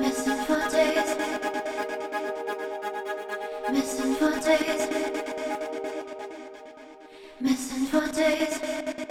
Missing for days. Missing for days. Missing for days.